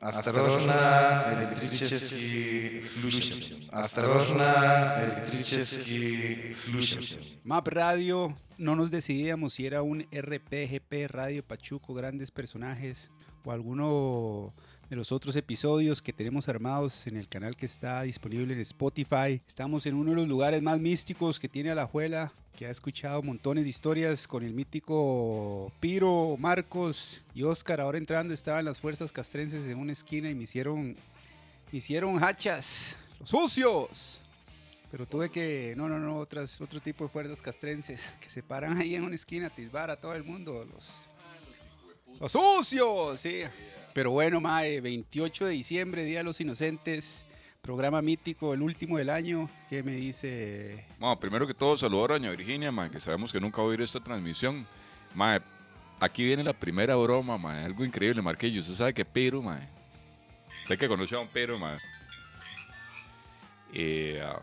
Осторожно, электрический случай. Осторожно, электрический случай. Map Radio, no nos decidíamos si era un RPGP Radio Pachuco, grandes personajes, o alguno de los otros episodios que tenemos armados en el canal que está disponible en Spotify. Estamos en uno de los lugares más místicos que tiene Alajuela, que ha escuchado montones de historias con el mítico Piro, Marcos y Oscar. Ahora entrando estaban las fuerzas castrenses en una esquina y me hicieron, hicieron hachas, los sucios. Pero tuve que, no, no, no, otras, otro tipo de fuerzas castrenses que se paran ahí en una esquina a tisbar a todo el mundo. Los, los sucios, sí. Pero bueno, mae, 28 de diciembre, Día de los Inocentes, programa mítico, el último del año. ¿Qué me dice? Bueno, primero que todo, saludar a doña Virginia, ma, que sabemos que nunca va a oír esta transmisión. Ma, aquí viene la primera broma, ma, algo increíble, Marquillo. Usted sabe que Pero, ma, usted que conoció a un Pero, ma. Eh, ah,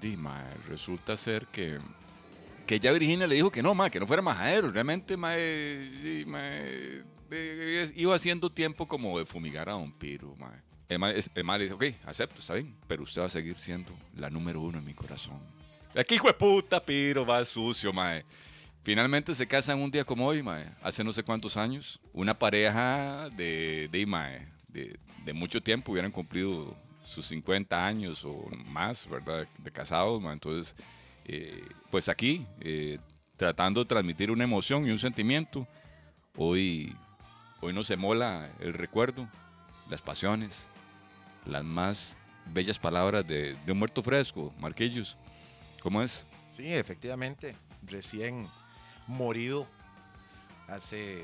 di, ma, resulta ser que que ya Virginia le dijo que no, ma, que no fuera majadero. Realmente, ma, eh, eh, iba haciendo tiempo como de fumigar a Don Piro, ma. El ma, es- el dice, ok, acepto, está bien, pero usted va a seguir siendo la número uno en mi corazón. Aquí, hijo de puta, Piro, va sucio, mae. Finalmente se casan un día como hoy, mae, hace no sé cuántos años. Una pareja de, de, mae, de, de mucho tiempo, hubieran cumplido sus 50 años o más, ¿verdad? De casados, mae. Entonces, eh, pues aquí, eh, tratando de transmitir una emoción y un sentimiento, hoy, hoy nos emola el recuerdo, las pasiones, las más bellas palabras de, de un muerto fresco, Marquillos. ¿Cómo es? Sí, efectivamente, recién morido hace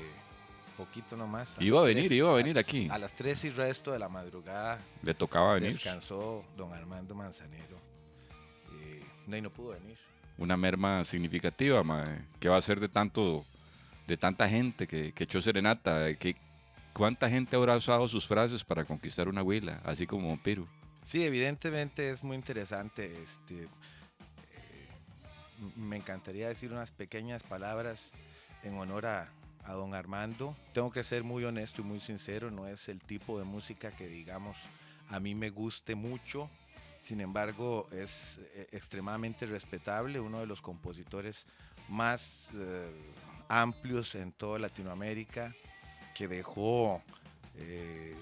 poquito nomás. Iba a venir, iba a venir aquí. A las 3 y resto de la madrugada Le tocaba venir. descansó don Armando Manzanero. Eh, no, y no pudo venir. Una merma significativa, mae. ¿Qué va a ser de tanto, de tanta gente que, que echó serenata? Que, ¿Cuánta gente habrá usado sus frases para conquistar una huila? Así como Don Piro. Sí, evidentemente es muy interesante. Este, eh, me encantaría decir unas pequeñas palabras en honor a, a don Armando. Tengo que ser muy honesto y muy sincero, no es el tipo de música que digamos a mí me guste mucho. Sin embargo, es eh, extremadamente respetable, uno de los compositores más eh, amplios en toda Latinoamérica, que dejó eh,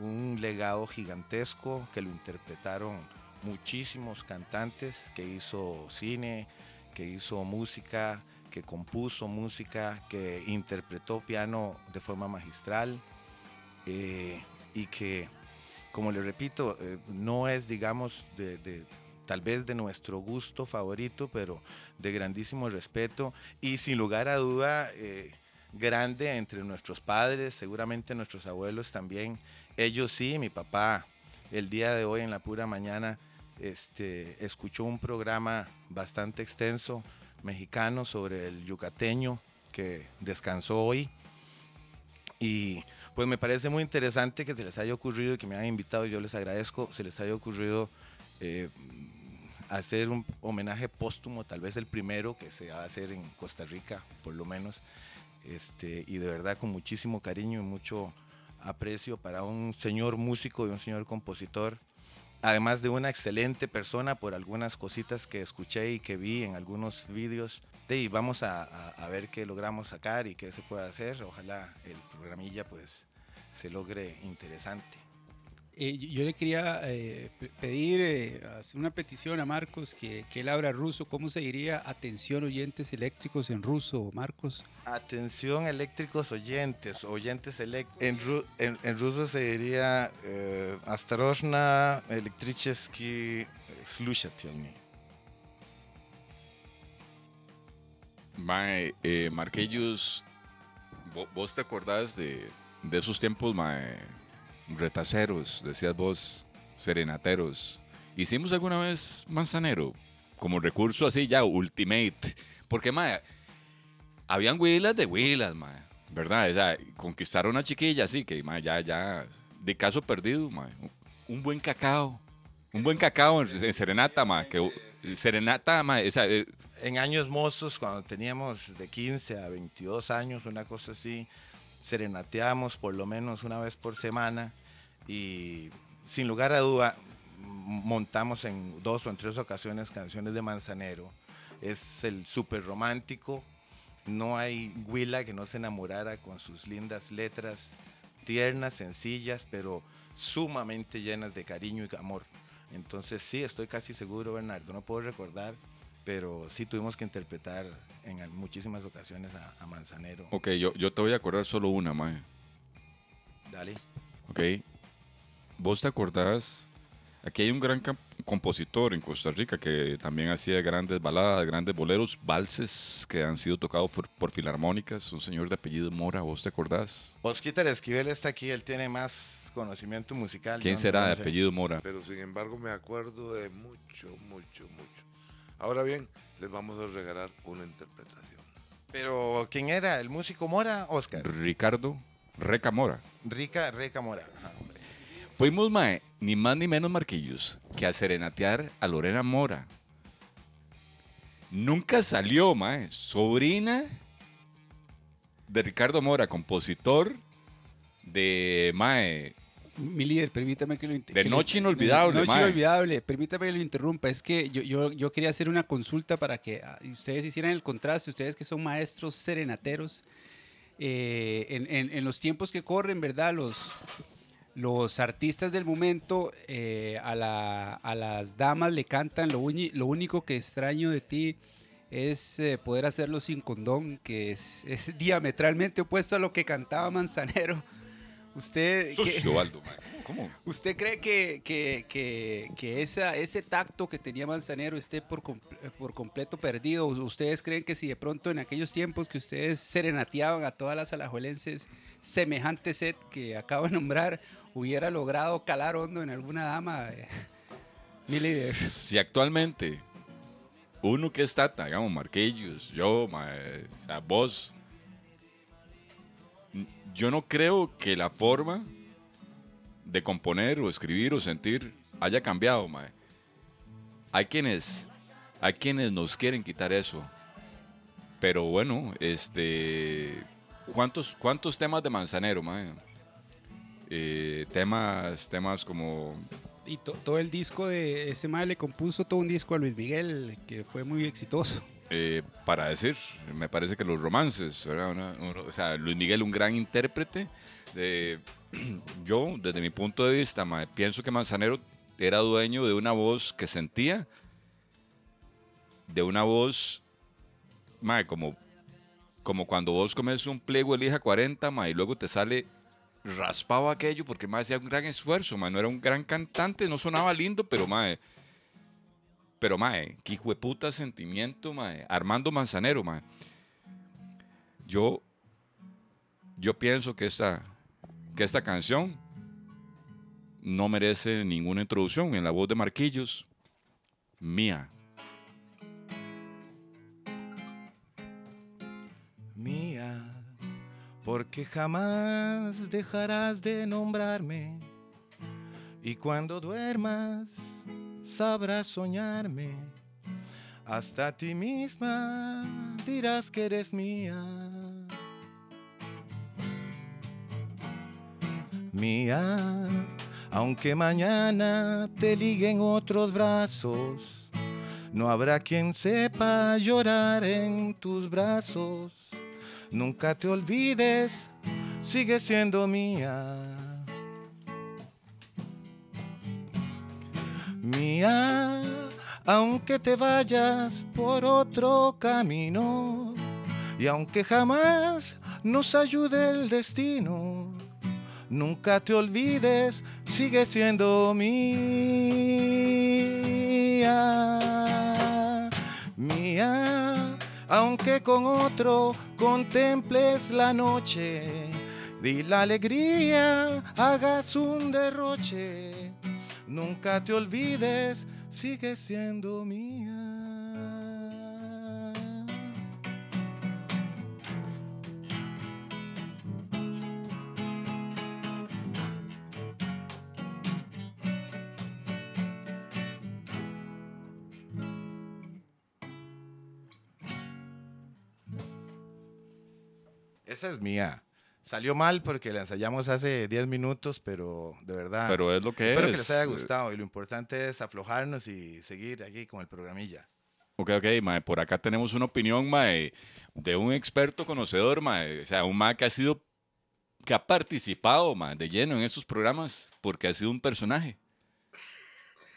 un legado gigantesco que lo interpretaron muchísimos cantantes, que hizo cine, que hizo música, que compuso música, que interpretó piano de forma magistral eh, y que, como le repito, eh, no es, digamos, de, de- tal vez de nuestro gusto favorito, pero de grandísimo respeto y sin lugar a duda eh, grande entre nuestros padres, seguramente nuestros abuelos también. Ellos sí, mi papá el día de hoy en la pura mañana este, escuchó un programa bastante extenso mexicano sobre el yucateño que descansó hoy. Y pues me parece muy interesante que se les haya ocurrido y que me hayan invitado, yo les agradezco, se les haya ocurrido eh, hacer un homenaje póstumo, tal vez el primero que se va a hacer en Costa Rica, por lo menos. Este, y de verdad con muchísimo cariño y mucho aprecio para un señor músico y un señor compositor, además de una excelente persona por algunas cositas que escuché y que vi en algunos vídeos. De, y vamos a, a- a ver qué logramos sacar y qué se puede hacer. Ojalá el programilla pues se logre interesante. Eh, yo le quería eh, pedir, eh, hacer una petición a Marcos que, que, él abra ruso. ¿Cómo se diría atención oyentes eléctricos en ruso, Marcos? Atención eléctricos oyentes, oyentes eléctricos. En, ruso se diría Astaroshna Elektricheski Slushatelny. Mae, Marquellos, ¿vos te acordás de, de esos tiempos, Mae? Retaceros, decías vos, serenateros. ¿Hicimos alguna vez manzanero? Como recurso así ya, ultimate. Porque, mae, habían huilas de huilas, mae, ¿verdad? O sea, conquistar a una chiquilla así, que, mae, ya, ya, de caso perdido, mae. Un buen cacao. Un buen cacao en, en serenata, mae. Que, serenata, mae, o sea, eh, En años mozos, cuando teníamos de 15 a 22 años, una cosa así, serenateamos por lo menos una vez por semana y sin lugar a duda montamos en dos o en tres ocasiones canciones de Manzanero. Es el súper romántico. No hay Huila que no se enamorara con sus lindas letras, tiernas, sencillas, pero sumamente llenas de cariño y amor. Entonces sí, estoy casi seguro, Bernardo. No puedo recordar, pero sí tuvimos que interpretar en muchísimas ocasiones a, Manzanero. Ok, yo, yo te voy a acordar solo una, Mae. Dale. Ok. ¿Vos te acordás Aquí hay un gran compositor en Costa Rica que también hacía grandes baladas, grandes boleros, valses que han sido tocados por, filarmónicas. Un señor de apellido Mora, ¿vos te acordás? Osquitar Esquivel está aquí, él tiene más conocimiento musical. ¿Quién será de apellido Mora? Pero sin embargo me acuerdo de mucho, mucho, mucho. Ahora bien, les vamos a regalar una interpretación. Pero, ¿quién era? ¿El músico Mora, Oscar? Ricardo Reca Mora. Rica, Reca Mora. Fuimos, mae, ni más ni menos, Marquillos, que a serenatear a Lorena Mora. Nunca salió, mae. Sobrina de Ricardo Mora, compositor de Mae. Mi líder, permítame que lo De Noche Inolvidable. Noche Inolvidable, permítame que lo interrumpa. Es que yo, yo, yo, quería hacer una consulta para que ah, ustedes hicieran el contraste, ustedes que son maestros serenateros. Eh, en, en, en, los tiempos que corren, ¿verdad? Los, los artistas del momento eh, a, las damas le cantan, lo, lo, único que extraño de ti es eh, poder hacerlo sin condón, que es, diametralmente opuesto a lo que cantaba Manzanero. Usted, ¿Cómo? ¿Usted cree que, que, esa, ese tacto que tenía Manzanero esté por, por completo perdido? ¿Ustedes creen que si de pronto en aquellos tiempos que ustedes serenateaban a todas las alajuelenses semejante set que acabo de nombrar, hubiera logrado calar hondo en alguna dama, eh, mi líder. Si actualmente uno que está, digamos, Marquillos, yo, vos, yo no creo que la forma de componer o escribir o sentir haya cambiado, mae. Hay quienes, hay quienes nos quieren quitar eso. Pero bueno, este, ¿cuántos, cuántos temas de Manzanero, mae? Eh, temas, temas como... Y todo el disco de ese mal le compuso todo un disco a Luis Miguel que fue muy exitoso. Eh, para decir, me parece que los romances, o sea, Luis Miguel un gran intérprete. De, yo, desde mi punto de vista, pienso que Manzanero era dueño de una voz que sentía, de una voz, como, como cuando vos comes un pliego elija 40, y luego te sale raspaba aquello porque me hacía un gran esfuerzo, no era un gran cantante, no sonaba lindo, pero mae, pero mae, qué puta sentimiento, mae, Armando Manzanero, mae. Yo, yo pienso que esta, que esta canción no merece ninguna introducción en la voz de Marquillos, mía. porque jamás dejarás de nombrarme y cuando duermas sabrás soñarme. Hasta ti misma dirás que eres mía. Mía, aunque mañana te liguen otros brazos, no habrá quien sepa llorar en tus brazos Nunca te olvides, sigue siendo mía. Mía, aunque te vayas por otro camino y aunque jamás nos ayude el destino, nunca te olvides, sigue siendo mía. Mía aunque con otro contemples la noche, di la alegría, hagas un derroche, nunca te olvides, sigue siendo mía. Esa es mía. Salió mal porque la ensayamos hace 10 minutos, pero de verdad. Pero es lo que espero es. que les haya gustado y lo importante es aflojarnos y seguir aquí con el programilla. Ok, ok, mae, por acá tenemos una opinión, mae, de un experto conocedor, mae, o sea, un mae que ha sido, que ha participado, mae, de lleno en estos programas, porque ha sido un personaje.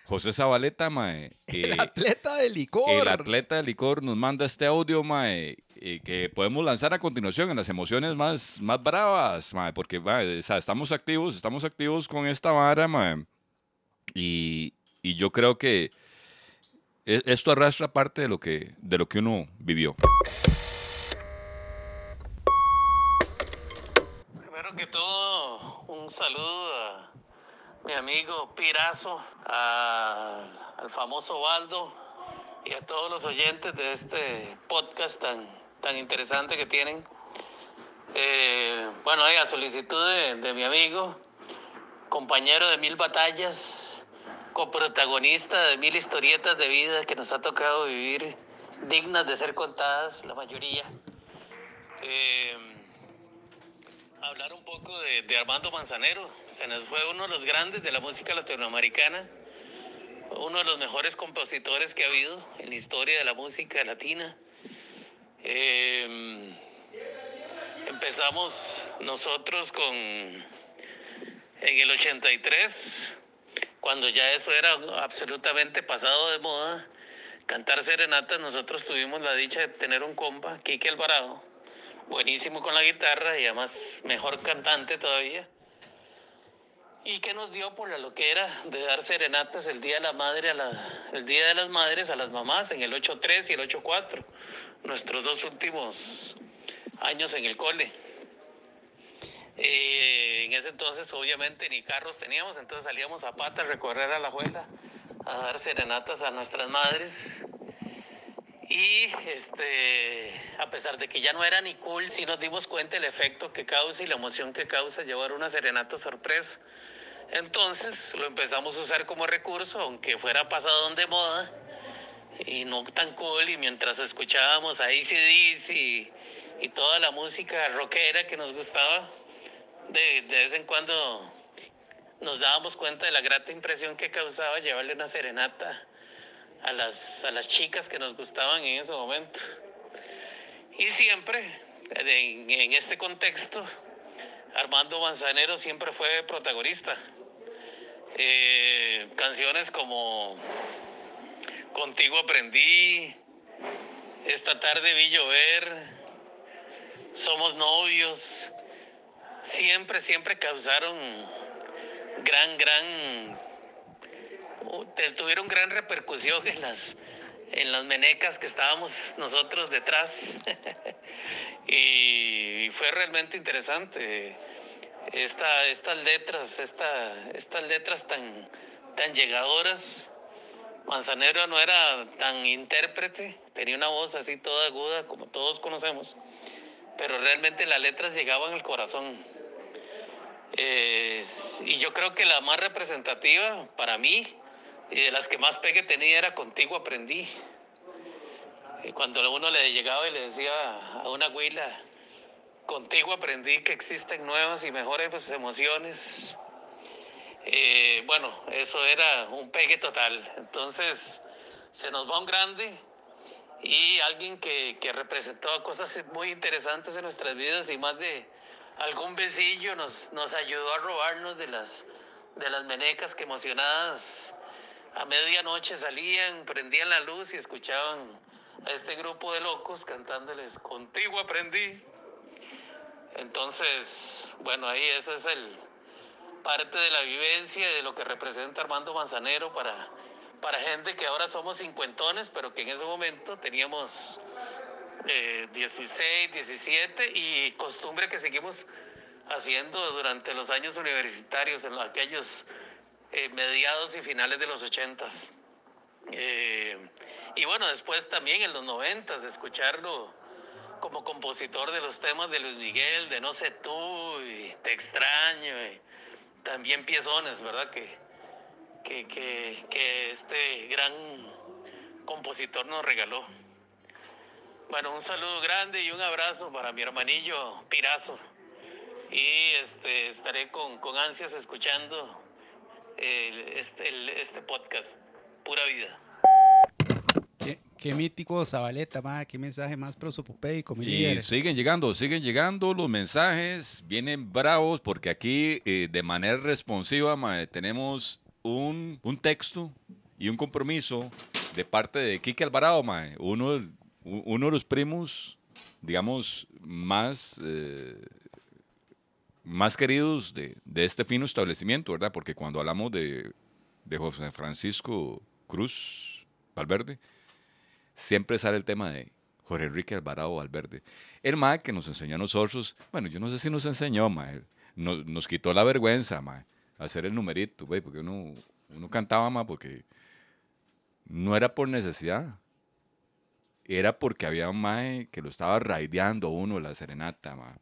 José Zabaleta, mae, El eh, atleta de licor. el atleta de licor nos manda este audio, mae, eh, que podemos lanzar a continuación en las emociones más, más bravas, porque estamos activos, estamos activos con esta vara, y, yo creo que e- esto arrastra parte de lo que, de lo que uno vivió. Primero que todo, un saludo a mi amigo Pirazo, al famoso Baldo y a todos los oyentes de este podcast tan, tan interesante que tienen. Eh, bueno, a solicitud de, de mi amigo, compañero de mil batallas, coprotagonista de mil historietas de vida que nos ha tocado vivir, dignas de ser contadas, la mayoría. Eh, hablar un poco de, de Armando Manzanero. Se nos fue uno de los grandes de la música latinoamericana, uno de los mejores compositores que ha habido en la historia de la música latina. Eh, empezamos nosotros con, en el 83, cuando ya eso era absolutamente pasado de moda, cantar serenatas, nosotros tuvimos la dicha de tener un compa, Kike Alvarado, buenísimo con la guitarra y además mejor cantante todavía. Y que nos dio por la loquera de dar serenatas el día de la madre a la, el día de las madres a las mamás en el 8-3 y el 8-4, nuestros dos últimos años en el cole. Eh, en ese entonces obviamente ni carros teníamos, entonces salíamos a pata a recorrer a la abuela, a dar serenatas a nuestras madres. Y este, a pesar de que ya no era ni cool, sí nos dimos cuenta el efecto que causa y la emoción que causa llevar una serenata sorpresa. Entonces lo empezamos a usar como recurso, aunque fuera pasado de moda y no tan cool. Y mientras escuchábamos a ACDC y, y toda la música rockera que nos gustaba, de, de vez en cuando nos dábamos cuenta de la grata impresión que causaba llevarle una serenata a las, a las chicas que nos gustaban en ese momento. Y siempre, en, en este contexto, Armando Manzanero siempre fue protagonista. Eh, canciones como Contigo aprendí, Esta tarde vi llover, Somos novios, siempre, siempre causaron gran, gran tuvieron gran repercusión en las, en las menecas que estábamos nosotros detrás. y fue realmente interesante. Esta, estas letras, esta, estas letras tan, tan llegadoras. Manzanero no era tan intérprete, tenía una voz así toda aguda, como todos conocemos, pero realmente las letras llegaban al corazón. Eh, y yo creo que la más representativa para mí y de las que más pegue tenía era Contigo Aprendí. Y cuando uno le llegaba y le decía a una huila, Contigo aprendí que existen nuevas y mejores emociones. Eh, bueno, eso era un pegue total. Entonces, se nos va un grande y alguien que, que representó cosas muy interesantes en nuestras vidas y más de algún besillo nos, nos ayudó a robarnos de las, de las menecas que emocionadas a medianoche salían, prendían la luz y escuchaban a este grupo de locos cantándoles Contigo aprendí. Entonces, bueno, ahí ese es el parte de la vivencia de lo que representa Armando Manzanero para, para gente que ahora somos cincuentones, pero que en ese momento teníamos eh, 16, 17 y costumbre que seguimos haciendo durante los años universitarios, en aquellos eh, mediados y finales de los ochentas. Eh, y bueno, después también en los noventas, escucharlo como compositor de los temas de Luis Miguel, de No sé tú, y Te extraño, y también piezones, ¿verdad? Que, que, que, que este gran compositor nos regaló. Bueno, un saludo grande y un abrazo para mi hermanillo Pirazo. y este, estaré con, con ansias escuchando el- este, el- este podcast. Pura vida. Qué, qué mítico Zabaleta, ma, qué mensaje más prosopopéico, mi Y líder. siguen llegando, siguen llegando los mensajes, vienen bravos porque aquí eh, de manera responsiva mae, tenemos un, un texto y un compromiso de parte de Kike Alvarado, mae, uno, uno de los primos, digamos, más, eh, más queridos de, de este fino establecimiento, ¿verdad? Porque cuando hablamos de, de José Francisco Cruz Valverde, siempre sale el tema de Jorge Enrique Alvarado Valverde. El mae que nos enseñó a nosotros, bueno, yo no sé si nos enseñó, mae, nos, nos quitó la vergüenza, mae, hacer el numerito, güey, porque uno, uno cantaba, mae, porque no era por necesidad, era porque había un mae que lo estaba raideando a uno la serenata, mae.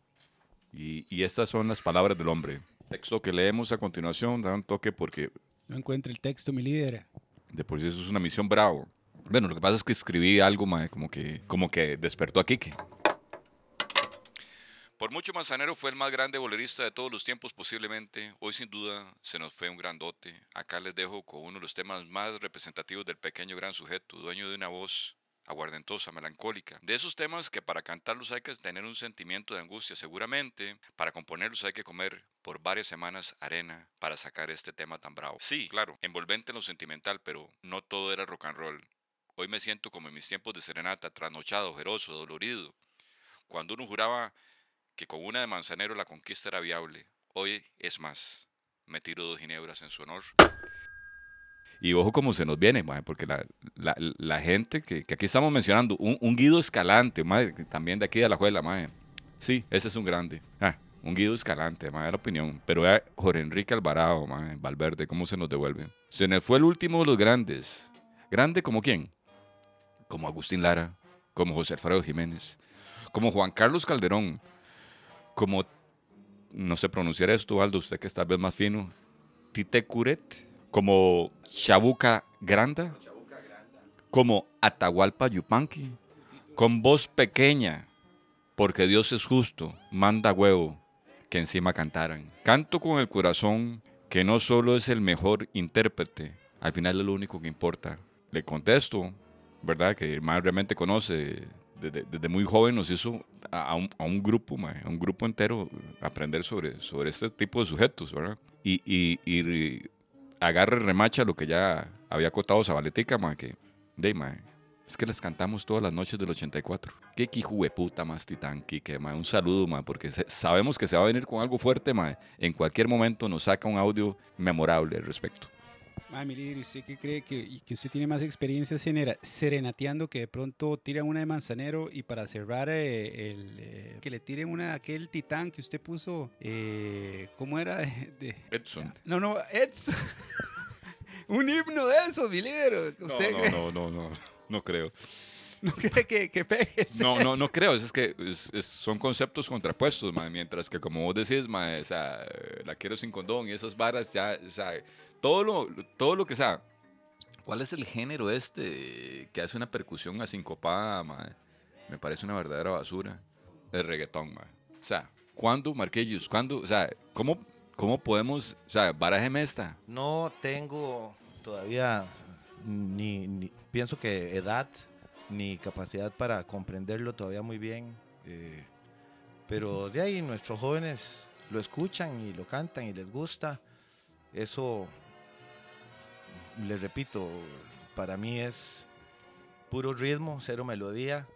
Y, y estas son las palabras del hombre. Texto que leemos a continuación, da un toque porque No encuentro el texto, mi líder. de por sí eso es una misión bravo. Bueno, lo que pasa es que escribí algo, mae, como que, como que despertó a Quique. Por mucho Manzanero fue el más grande bolerista de todos los tiempos posiblemente. Hoy sin duda se nos fue un grandote. Acá les dejo con uno de los temas más representativos del pequeño gran sujeto, dueño de una voz aguardentosa, melancólica. De esos temas que para cantarlos hay que tener un sentimiento de angustia seguramente, para componerlos hay que comer por varias semanas arena para sacar este tema tan bravo. Sí, claro, envolvente en lo sentimental, pero no todo era rock and roll. Hoy me siento como en mis tiempos de serenata, trasnochado, ojeroso, dolorido. Cuando uno juraba que con una de Manzanero la conquista era viable, hoy es más. Me tiro dos ginebras en su honor. Y ojo cómo se nos viene, porque la, la, gente que, que aquí estamos mencionando, un, un Guido Escalante, también de aquí de la Juela, mae. Sí, ese es un grande. Ah, un Guido Escalante, mae, la opinión. Pero Jorge Enrique Alvarado, mae, Valverde, cómo se nos devuelve. Se nos fue el último de los grandes. ¿Grande como quién? Como Agustín Lara, como José Alfredo Jiménez, como Juan Carlos Calderón, como, no sé pronunciar esto, Aldo, usted que está vez más fino, Tite Curet, como Chabuca Granda, como Atahualpa Yupanqui, con voz pequeña, porque Dios es justo, manda huevo, que encima cantaran. Canto con el corazón, que no solo es el mejor intérprete, al final es lo único que importa. Le contesto, ¿verdad? Que el man realmente conoce, desde, desde muy joven nos hizo a, un, a un grupo, un grupo entero, aprender sobre, sobre este tipo de sujetos, ¿verdad? Y, y agarra y remacha lo que ya había acotado Zabaletica, mae, que, de, mae, es que les cantamos todas las noches del 84. Qué puta más titán, Kike, mae. Un saludo, mae, porque sabemos que se va a venir con algo fuerte, mae. En cualquier momento nos saca un audio memorable al respecto. Ma, mi líder, ¿y ¿usted qué cree que, que usted tiene más experiencia senera- serenateando que de pronto tira una de manzanero y para cerrar eh, el, eh, que le tiren una aquel titán que usted puso, eh, ¿cómo era? De, de- Edson. no, no, Edson. Un himno de eso, mi líder. ¿Usted cree, no, no, no, no creo. no cree que, que pegue? No, no, no creo. Es que es- es- son conceptos contrapuestos, mae, mientras que como vos decís, mae, o sea, la quiero sin condón y esas varas, ya, o sea, todo lo, todo lo que sea. ¿Cuál es el género este que hace una percusión asincopada, mae? Me parece una verdadera basura. El reggaetón, mae. O sea, ¿cuándo, Marquillos? ¿Cuándo? O sea, ¿cómo, cómo podemos, o sea, barájeme esta? No tengo todavía ni, ni- pienso que edad ni capacidad para comprenderlo todavía muy bien. eh, pero de ahí nuestros jóvenes lo escuchan y lo cantan y les gusta. Eso, les repito, para mí es puro ritmo, cero melodía,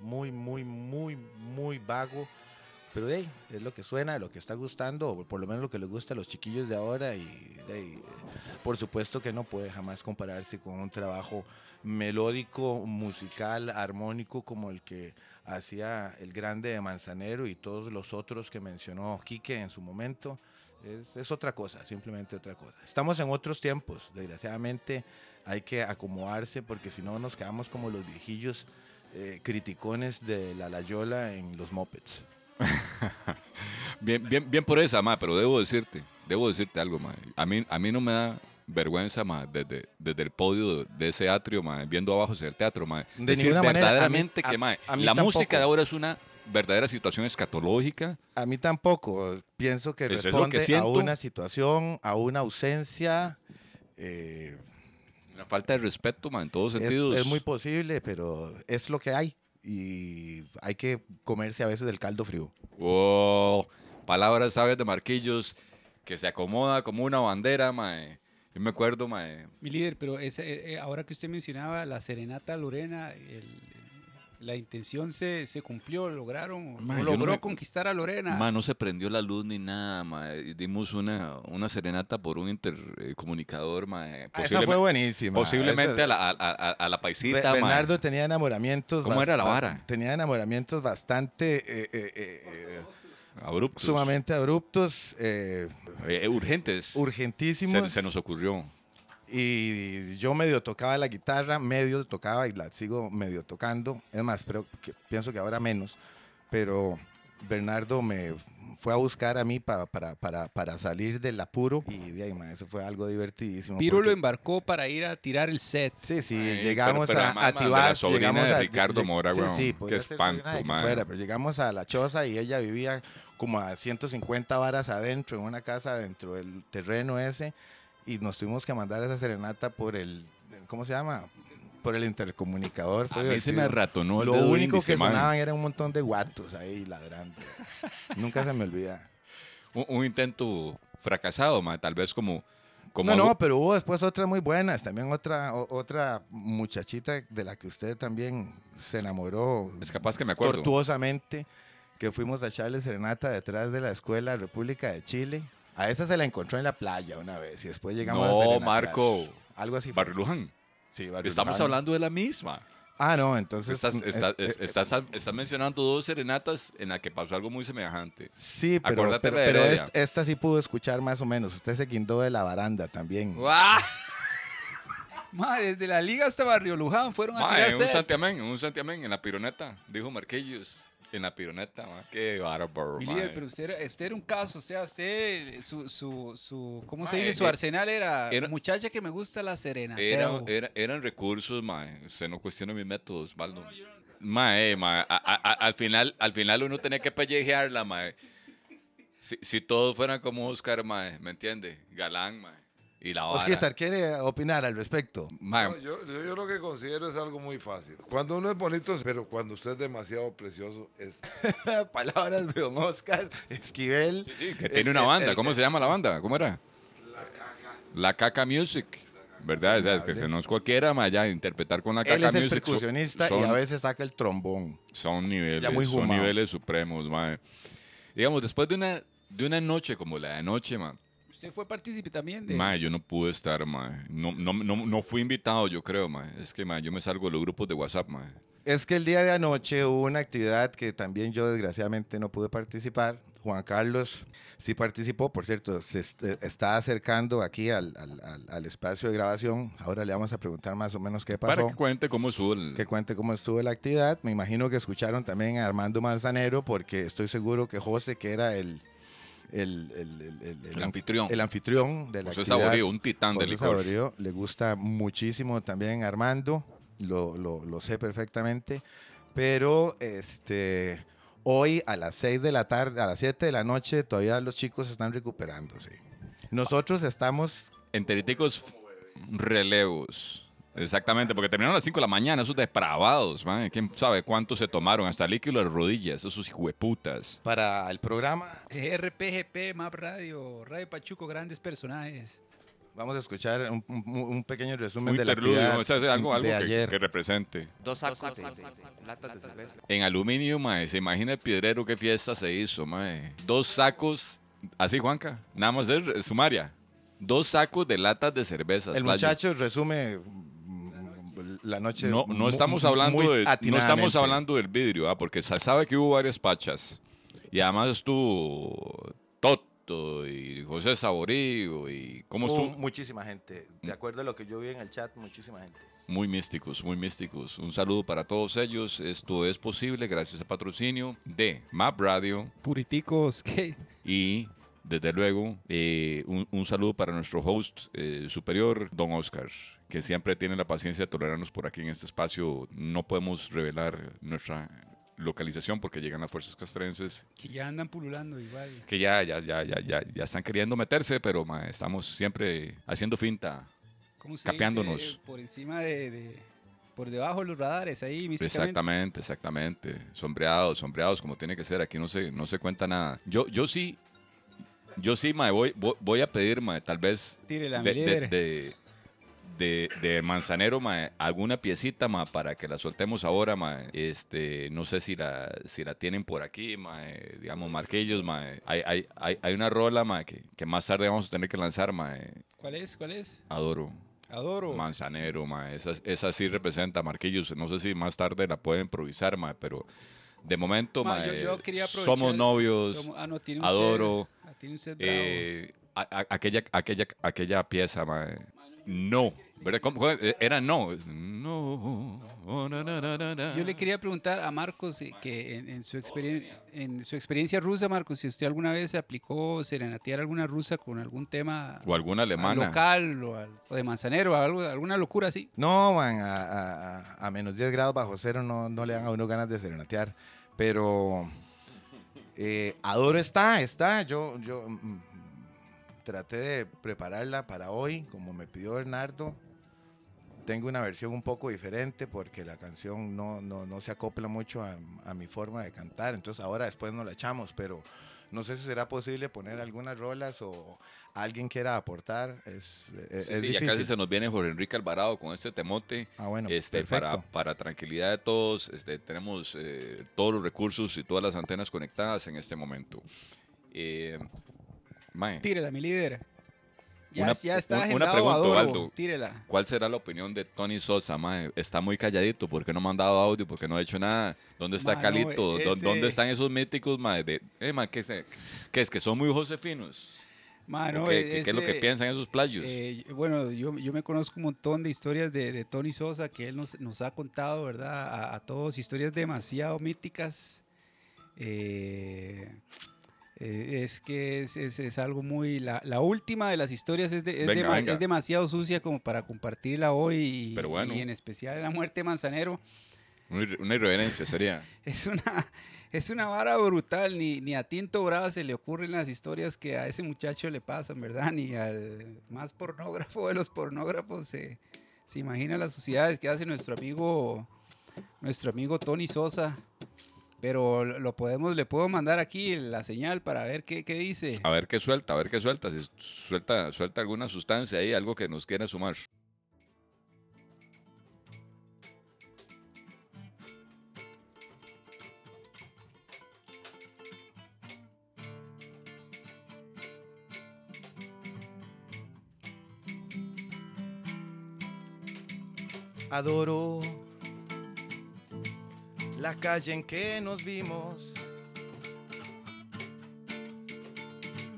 muy, muy, muy, muy vago. Pero ahí, es lo que suena, lo que está gustando, o por lo menos lo que les gusta a los chiquillos de ahora. Y por supuesto que no puede jamás compararse con un trabajo melódico, musical, armónico como el que hacía el grande de Manzanero y todos los otros que mencionó Quique en su momento. Es, es otra cosa, simplemente otra cosa. Estamos en otros tiempos, desgraciadamente hay que acomodarse porque si no nos quedamos como los viejillos eh, criticones de la Layola en los mopeds. Bien, bien, bien por esa, ma, pero debo decirte, debo decirte algo, ma. A mí, a mí no me da vergüenza, ma, desde, desde el podio de ese atrio, ma, viendo abajo hacia el teatro, ma. De decir ninguna manera, a mí- verdaderamente a- que, ma, a mí la tampoco. música de ahora es una verdadera situación escatológica. A mí tampoco. Pienso que Eso es responde que a una situación, a una ausencia. eh, Una falta de respeto, ma, en todos es, sentidos. es muy posible, pero es lo que hay. Y hay que comerse a veces del caldo frío. Wow, palabras sabias de Marquillos que se acomoda como una bandera, mae. Yo me acuerdo, mae. Mi líder, pero ese, eh, eh, ahora que usted mencionaba la serenata Lorena, el- la intención se, se cumplió, lograron, logró no me- conquistar a Lorena. Ma, no se prendió la luz ni nada, mae. Dimos una, una serenata por un intercomunicador, mae. Ah, esa fue buenísima. Posiblemente Esa- a la, a, a- a la paisita. Bernardo tenía enamoramientos. ¿Cómo era la vara? Tenía enamoramientos bastante eh, eh, eh, eh, Abruptos. sumamente abruptos, eh, Eh, urgentes. urgentísimos. Se, se nos ocurrió. Y yo medio tocaba la guitarra, medio tocaba y la sigo medio tocando. Es más, pero que- pienso que ahora menos. Pero Bernardo me fue a buscar a mí pa- para, para, para salir del apuro. Y de ahí, ma, eso fue algo divertidísimo. Piro lo porque- embarcó para ir a tirar el set. Sí, sí, Ay, llegamos pero- pero a, a Tibás, llegamos de a Ricardo lleg- Mora, sí, sí, Qué espanto, sobrina de quien ma. fuera, pero llegamos a la choza y ella vivía como a 150 varas adentro, en una casa dentro del terreno ese, y nos tuvimos que mandar esa serenata por el, ¿cómo se llama? Por el intercomunicador. A Fue mí se me arratonó el Lo dedo único que sonaban era un montón de guatos ahí ladrando. Nunca se me olvida. Un, un intento fracasado, mae. Tal vez como... como no, no, algo- pero hubo después otras muy buenas. También otra, o- otra muchachita de la que usted también se enamoró Es capaz que me acuerdo. tortuosamente, que fuimos a echarle serenata detrás de la escuela República de Chile. A esa se la encontró en la playa una vez y después llegamos a No. Marco. Algo así. fue. Barrio Luján. Sí, Barrio Estamos Luján. hablando de la misma. Ah, no, entonces... Estás, eh, estás- eh, es- eh, estás, estás mencionando dos serenatas en las que pasó algo muy semejante. Sí, pero, Acordate pero, pero esta sí pudo escuchar más o menos. Usted se guindó de la baranda también. ¡Guau! Ma, desde la liga hasta Barrio Luján fueron a Ma, tirar en un santiamén, en un santiamén, en la pironeta, dijo Marquillos. En la pironeta, ma. Qué bárbaro, Mi líder, pero usted era, usted era un caso, o sea, usted, su, su, su ¿cómo se Ma, dice? eh, Su eh, arsenal era, era- muchacha que me gusta la serena. Era- era- eran recursos, ma. Usted no cuestiona mis métodos, Baldo. Ma, eh, ma, a- a- a- al, final, al final uno tenía que pellejearla, ma. Si, si todos fueran como Oscar, ma, ¿me entiende? Galán, ma. Y la vara. Osquitar, ¿quiere opinar al respecto? No, yo, yo- yo lo que considero es algo muy fácil. Cuando uno es bonito, pero cuando usted es demasiado precioso, es Palabras de don Oscar Esquivel. sí, sí, que Eh, tiene una eh, banda. eh, ¿Cómo se llama la banda? ¿Cómo era? La Caca Music. ¿Verdad? O sea, es que se no es cualquiera, ma, ya interpretar con la Él Caca es el Music. son- percusionista y a veces saca el trombón. Son niveles, Ya muy son niveles supremos, mae. Digamos, después de una, de una noche como la de anoche, mae, Usted fue partícipe también de... mae, yo no pude estar, mae. No, no, no, no fui invitado, yo creo, mae. Es que, mae, yo me salgo de los grupos de WhatsApp, mae. Es que el día de anoche hubo una actividad que también yo desgraciadamente no pude participar. Juan Carlos sí participó, por cierto, se eh, está acercando aquí al, al- al- al espacio de grabación. Ahora le vamos a preguntar más o menos qué Para pasó. que cuente cómo estuvo el... que cuente cómo estuvo la actividad. Me imagino que escucharon también a Armando Manzanero, porque estoy seguro que José, que era el, el, el- el- anfitrión. el anfitrión de la José Saborío, un titán José licor. Saborío, le gusta muchísimo también Armando, lo, lo- lo sé perfectamente, pero este, hoy a las 6 de la tarde, a las 7 de la noche, todavía los chicos están recuperándose. Nosotros estamos Enteriticos relevos. Exactamente, porque terminaron a las 5 de la mañana, esos depravados, mae. ¿Quién sabe cuánto se tomaron? Hasta líquido de rodillas, esos hijueputas. para el programa RPGP, Map Radio, Radio Pachuco, grandes personajes. Vamos a escuchar un, un- un pequeño resumen Un de la interludio, actividad o sea, algo, algo de que, ayer. que represente. Dos sacos de, de latas de cerveza. En aluminio, mae, se imagina el piedrero qué fiesta se hizo, mae. Dos sacos, así Juanca, nada más es sumaria. Dos sacos de latas de cervezas. El muchacho resume la noche. No, no estamos muy hablando de, no estamos hablando del vidrio, ¿ah? porque se sabe que hubo varias pachas. Y además estuvo Toto y José Saborío y cómo Hubo estuvo. muchísima gente. De acuerdo a lo que yo vi en el chat, muchísima gente. Muy místicos, muy místicos. Un saludo para todos ellos. Esto es posible gracias al patrocinio de Map Radio Puriticos, ¿qué? y desde luego eh, un, un saludo para nuestro host eh, superior, don Oscar, que siempre tiene la paciencia de tolerarnos por aquí en este espacio. No podemos revelar nuestra localización porque llegan las fuerzas castrenses Que ya andan pululando igual. que ya, ya, ya, ya, ya, ya están queriendo meterse, pero ma, estamos siempre haciendo finta. ¿Cómo se Capeándonos. dice? Por encima de, de- Por debajo de los radares, ahí. Exactamente, exactamente. Sombreados, sombreados, como tiene que ser. Aquí no se, no se cuenta nada. Yo, yo sí, yo sí, ma, voy, voy, a pedir, ma, tal vez Tírela, de, de, de, de- de Manzanero, ma, alguna piecita, ma, para que la soltemos ahora, ma. Este, no sé si la, si la tienen por aquí, ma, eh, digamos, Marquillos, ma. Hay, hay, hay, hay una rola, ma, que, que más tarde vamos a tener que lanzar, ma. eh, ¿Cuál es? ¿Cuál es? Adoro. Adoro. Manzanero, ma. Esa, esa sí representa Marquillos. No sé si más tarde la pueden improvisar, ma, pero de momento, Ma, ma, yo- eh, yo quería aprovechar- somos novios, Somos- ah, no, tiene un adoro. set. Tiene un set bravo. eh, a- a- aquella, aquella, aquella pieza, ma, eh, no. ¿Verdad? ¿Cómo? ¿Cómo? Eh, Era no. No. Oh, na, na, na, na, na. Yo le quería preguntar a Marcos eh, que en, en su experien- en su experiencia rusa, Marcos, si usted alguna vez aplicó serenatear alguna rusa con algún tema O alguna alemana. local o, al- o de manzanero, algo, alguna locura así. No, man, a, a- a- a menos 10 grados bajo cero no, no le dan a uno ganas de serenatear. Pero eh, Adoro está, está. Yo, yo mm, traté de prepararla para hoy, como me pidió Bernardo. Tengo una versión un poco diferente porque la canción no, no, no se acopla mucho a, a mi forma de cantar. Entonces ahora después nos la echamos, pero no sé si será posible poner algunas rolas o alguien quiera aportar. Es, es, Sí, es sí, ya casi se nos viene Jorge Enrique Alvarado con este temote. Ah, bueno, este, para, para tranquilidad de todos, este, tenemos eh, todos los recursos y todas las antenas conectadas en este momento. Eh, mae, Tírela, mi líder. Ya, Una- ya está una- una pregunta, Adoro. Aldo. Tírela. ¿Cuál será la opinión de Tony Sosa? Está muy calladito, ¿por qué no ha mandado audio? ¿Por qué no ha hecho nada? ¿Dónde está Mano, Calito? ¿Dó- ese- ¿Dónde están esos míticos? mae? De, eh, ¿qué, se- qué es? ¿Que son muy josefinos? Mano, ¿O qué, qué- qué es lo que ese- piensan esos playos? Eh, bueno, yo, yo me conozco un montón de historias de, de Tony Sosa que él nos, nos ha contado, ¿verdad? A, a todos, historias demasiado míticas. Eh, eh, es que es, es- es algo muy... La, la última de las historias es, de- es Venga, dema- venga. es demasiado sucia como para compartirla hoy y, Pero bueno. y en especial la muerte de Manzanero. Una irreverencia sería. Es una, es una vara brutal, ni, ni a Tinto Brava se le ocurren las historias que a ese muchacho le pasan, ¿verdad? Ni al más pornógrafo de los pornógrafos se, se imagina las sociedades que hace nuestro amigo, nuestro amigo Tony Sosa. Pero lo podemos, le puedo mandar aquí la señal para ver qué, qué dice. A ver qué suelta, a ver qué suelta. Si suelta, suelta alguna sustancia ahí, algo que nos quiera sumar. Adoro la calle en que nos vimos.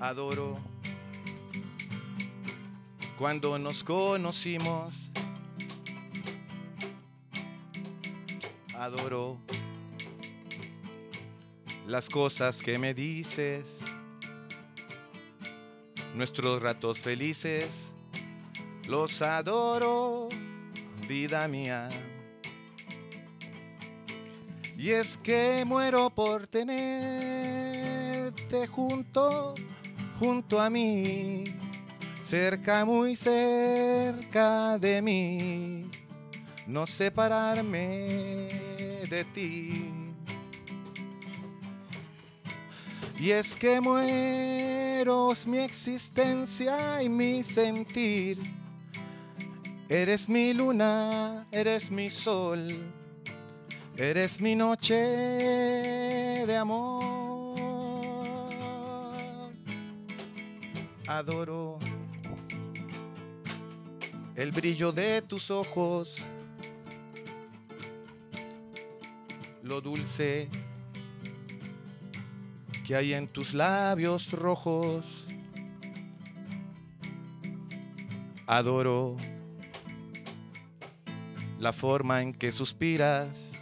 Adoro cuando nos conocimos. Adoro las cosas que me dices. Nuestros ratos felices. Los adoro vida mía. Y es que muero por tenerte junto, junto a mí, cerca, muy cerca de mí, no separarme de ti. Y es que muero mi existencia y mi sentir. Eres mi luna, eres mi sol, eres mi noche de amor. Adoro el brillo de tus ojos, lo dulce que hay en tus labios rojos. Adoro la forma en que suspiras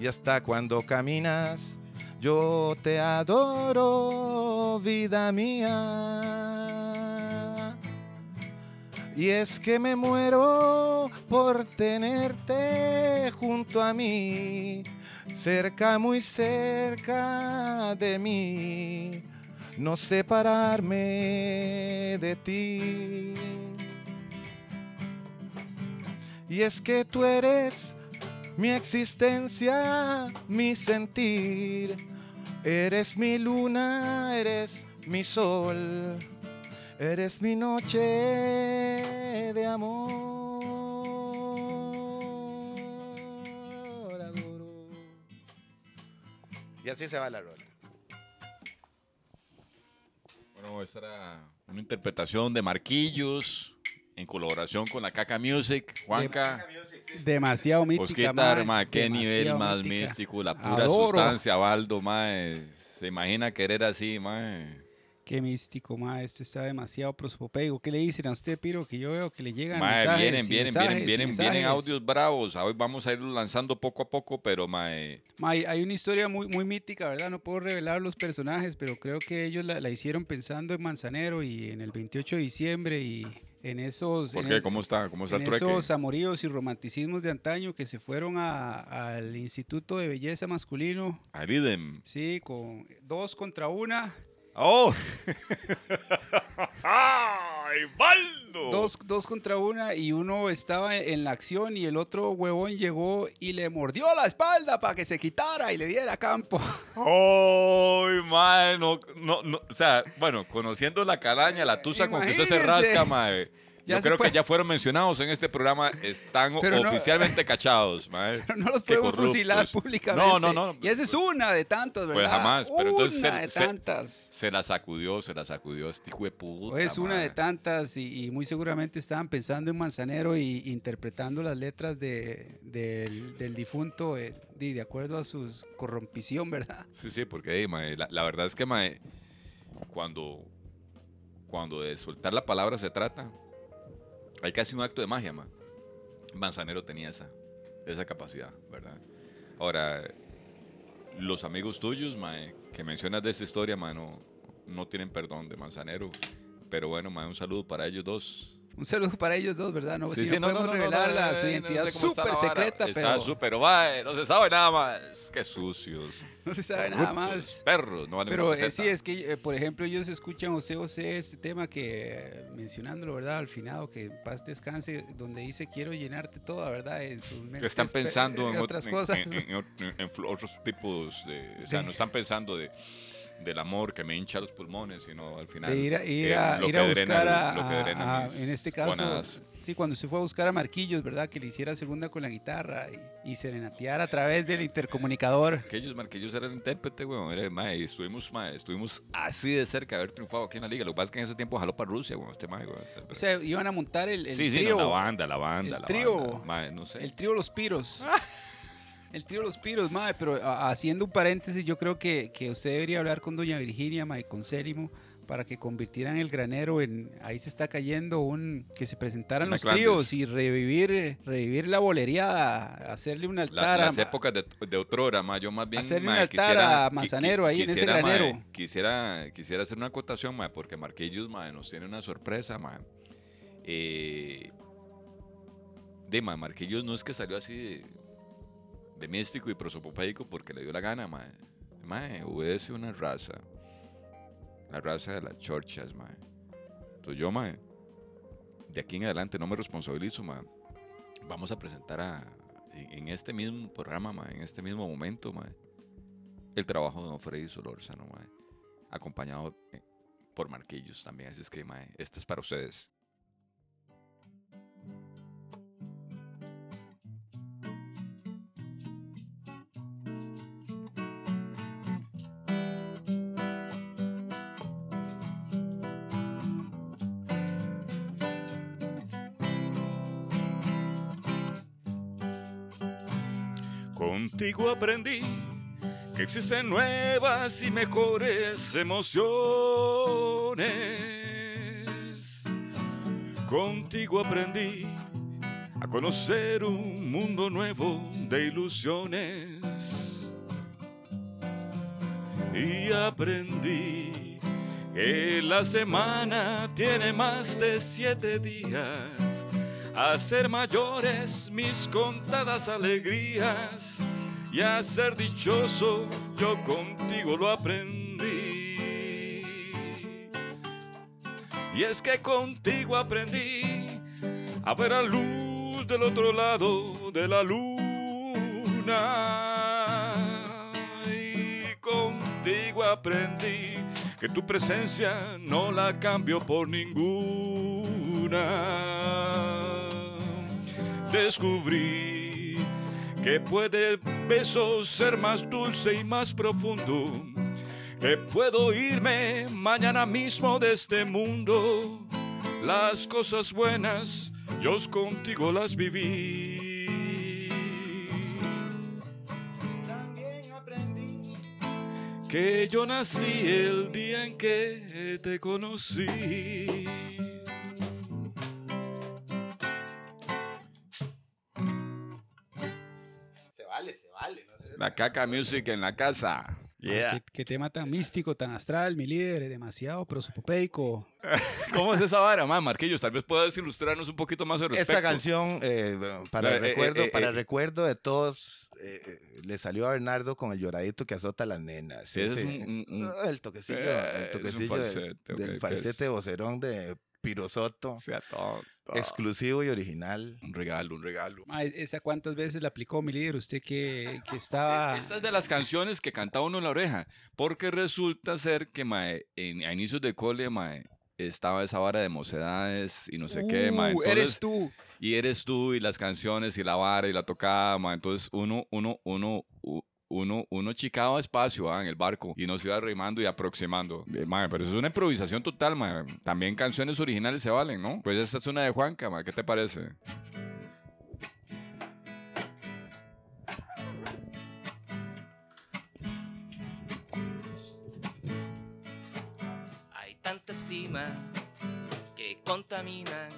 y hasta cuando caminas yo te adoro vida mía Y es que me muero por tenerte junto a mí, cerca, muy cerca de mí, no separarme de ti. Y es que tú eres mi existencia, mi sentir. Eres mi luna, eres mi sol. Eres mi noche de amor. adoro. Y así se va la rola. Bueno, esta era una interpretación de Marquillos en colaboración con la Caca Music. Juanca, Demasiado mítica, Osquitar, mae, ma, qué nivel más mítica. místico, la pura Adoro. sustancia, Baldo, mae. Se imagina querer así, mae. Qué místico, ma. Esto está demasiado prosopopeico. ¿Qué le dicen a usted, Piro? Que yo veo que le llegan Mae, mensajes vienen, vienen, mensajes vienen, vienen, vienen mensajes. audios bravos. Hoy vamos a irlos lanzando poco a poco, pero mae, Ma, hay- hay una historia muy, muy mítica, ¿verdad? No puedo revelar los personajes, pero creo que ellos la, la hicieron pensando en Manzanero y en el 28 de diciembre y en esos... ¿por en qué? es- ¿Cómo está? ¿Cómo está en el esos amoríos y romanticismos de antaño que se fueron a- al Instituto de Belleza Masculino, Aridem. sí, con dos contra una, ¡Oh! ¡Ay, Baldo! dos, dos contra una y uno estaba en la acción y el otro huevón llegó y le mordió la espalda para que se quitara y le diera campo. ¡Ay, mae! No, no, no, o sea, bueno, conociendo la calaña, la tusa con que usted se rasca, mae. Ya Yo se creo puede- que ya fueron mencionados en este programa, están Pero no- oficialmente cachados, mae. Pero no los podemos fusilar públicamente. No, no, no. Y esa es una de tantas, ¿verdad? Pues jamás, pero entonces Una se- de se- tantas. Se la sacudió, se la sacudió este hijo de puta. es una mae. de tantas y, y muy seguramente estaban pensando en Manzanero y interpretando las letras de, del, del difunto eh, de, de acuerdo a su corrompición, ¿verdad? Sí, sí, porque ey, mae, la, la verdad es que mae, cuando, cuando de soltar la palabra se trata, hay casi un acto de magia, mae. Manzanero tenía esa, esa capacidad, ¿verdad? Ahora, los amigos tuyos, mae, que mencionas de esta historia, mae, no, no tienen perdón de Manzanero. Pero bueno, mae, un saludo para ellos dos. Un saludo para ellos dos, ¿verdad? No, Sí, si sí, no, podemos revelar la- su eh, identidad está súper secreta, Está pero súper, mae, no se sabe nada más. Qué sucios. no se sabe nada más. Perros, no valen Pero eh, sí, es que, eh, por ejemplo, ellos escuchan José José este tema que, eh, mencionándolo, ¿verdad? Al finado, que en paz descanse, donde dice quiero llenarte toda, ¿verdad? En sus mentes están pe- pensando en, ot- otras en- cosas. en- en en otros tipos de... O sea, no están pensando de, del amor que me hincha los pulmones, sino al final... de ir a, ir eh, a, ir que a drena buscar a, a- en este caso, sí, cuando se fue a buscar a Marquillos, ¿verdad? Que le hiciera segunda con la guitarra y, y serenatear a través del intercomunicador. Aquellos marquillos eran el intérprete, weón. Era, mae, y estuvimos, mae, estuvimos así de cerca de haber triunfado aquí en la liga. Lo que pasa es que en ese tiempo jaló para Rusia, weón, este mae, weón. O sea, iban a montar el, el sí, sí, no, la banda, la banda, el la trío. banda. Mae, no sé. El trío Los Piros. El trío Los Piros, madre, pero a- haciendo un paréntesis, yo creo que, que usted debería hablar con doña Virginia, madre, con Célimo, para que convirtieran el granero en, ahí se está cayendo un, que se presentaran Una los clandes. tríos y revivir, revivir la bolería, hacerle un La- altar a, las épocas de, de otrora, ma, yo más bien Hacerle un ma, altar quisiera- a Manzanero qui- ahí en ese quisiera, ma, granero. quisiera, quisiera hacer una acotación, ma, porque Marquillos ma, nos tiene una sorpresa. Ma. Eh, de ma, Marquillos no es que salió así de místico y prosopopédico porque le dio la gana, ma. Ma, obedece una raza. La raza de las chorchas, ma. Entonces yo, ma, de aquí en adelante no me responsabilizo, ma. Vamos a presentar a, en, este mismo programa, ma, en este mismo momento, ma, el trabajo de Don Freddy Solórzano, ma, acompañado eh, por Marquillos también. Así es que, ma, este es para ustedes. Contigo aprendí que existen nuevas y mejores emociones. Contigo aprendí a conocer un mundo nuevo de ilusiones. Y aprendí que la semana tiene más de siete días. A ser mayores mis contadas alegrías y a ser dichoso yo contigo lo aprendí. Y es que contigo aprendí a ver la luz del otro lado de la luna. Y contigo aprendí que tu presencia no la cambio por ninguna. Descubrí que puede beso ser más dulce y más profundo. Que puedo irme mañana mismo de este mundo. Las cosas buenas yo contigo las viví. También aprendí Que yo nací el día en que te conocí. La caca music en la casa. Yeah. ¿Qué, qué tema tan místico, tan astral, mi líder, demasiado prosopopeico. ¿Cómo es esa vara, man? Marquillos, tal vez puedas ilustrarnos un poquito más respecto. Esta canción, eh, para, Eh, el eh, recuerdo, eh, para eh. el recuerdo de todos, eh, eh, le salió a Bernardo con el lloradito que azota a las nenas. Sí, es un- un- ah, el toquecillo, Eh, el es un toquecillo de- falsete, ok, del falsete es- vocerón de Pirosoto, O sea, todo, todo. exclusivo y original. Un regalo, un regalo. Ma, ¿Esa cuántas veces la aplicó mi líder? Usted que, que estaba... Esta es de las canciones que canta uno en la oreja. Porque resulta ser que, mae, en, a inicios de cole, mae, estaba esa vara de mocedades y no sé qué, mae. Uh, Entonces- eres tú. Y eres tú y las canciones y la vara y la tocada, mae. Entonces uno, uno, uno, u- uno, uno chicaba espacio ah, en el barco y nos iba arrimando y aproximando. Eh, mae, pero eso es una improvisación total, mae. También canciones originales se valen, ¿no? Pues esta es una de Juanca. ¿Qué te parece? Hay tanta estima que contaminan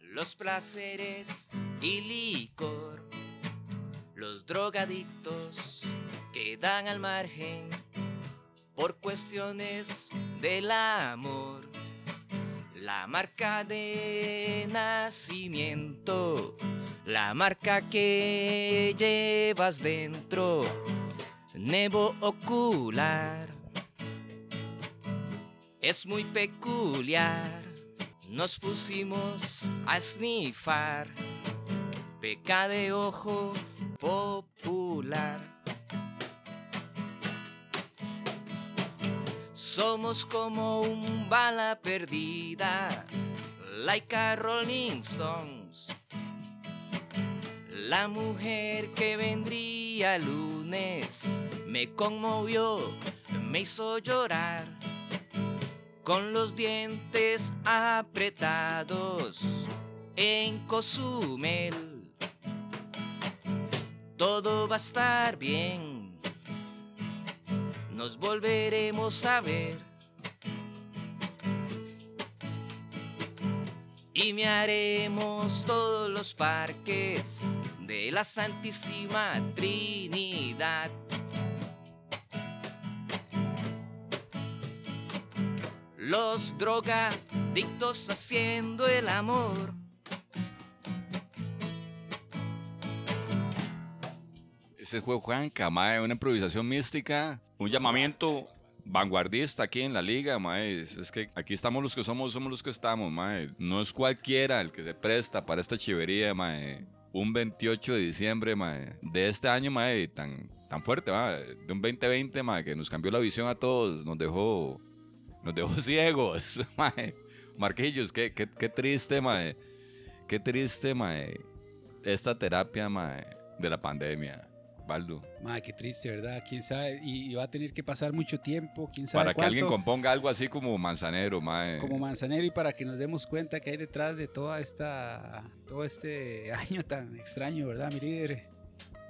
los placeres y licor. Los drogadictos quedan al margen por cuestiones del amor. La marca de nacimiento, la marca que llevas dentro, nevo ocular es muy peculiar. Nos pusimos a snifar peca de ojo popular. Somos como un bala perdida, like a Rolling Stones. La mujer que vendría lunes me conmovió, me hizo llorar con los dientes apretados en Cozumel. Todo va a estar bien, nos volveremos a ver. Y me haremos todos los parques de la Santísima Trinidad. Los drogadictos haciendo el amor. Ese fue Juanca, mae, una improvisación mística, un llamamiento vanguardista aquí en la liga, mae. Es que aquí estamos los que somos, somos los que estamos, mae. No es cualquiera el que se presta para esta chivería, mae. Un 28 de diciembre, mae, de este año, mae, tan, tan fuerte, mae, de un 2020, mae, que nos cambió la visión a todos, nos dejó, nos dejó ciegos, mae. Marquillos, qué, qué, qué triste, mae. Qué triste, mae. Esta terapia, mae, de la pandemia. Baldo. Ma, qué triste, ¿verdad? ¿Quién sabe? Y, y va a tener que pasar mucho tiempo, quién sabe Para que alguien componga algo así como Manzanero, mae. como Manzanero y para que nos demos cuenta que hay detrás de toda esta, todo este año tan extraño, ¿verdad, mi líder?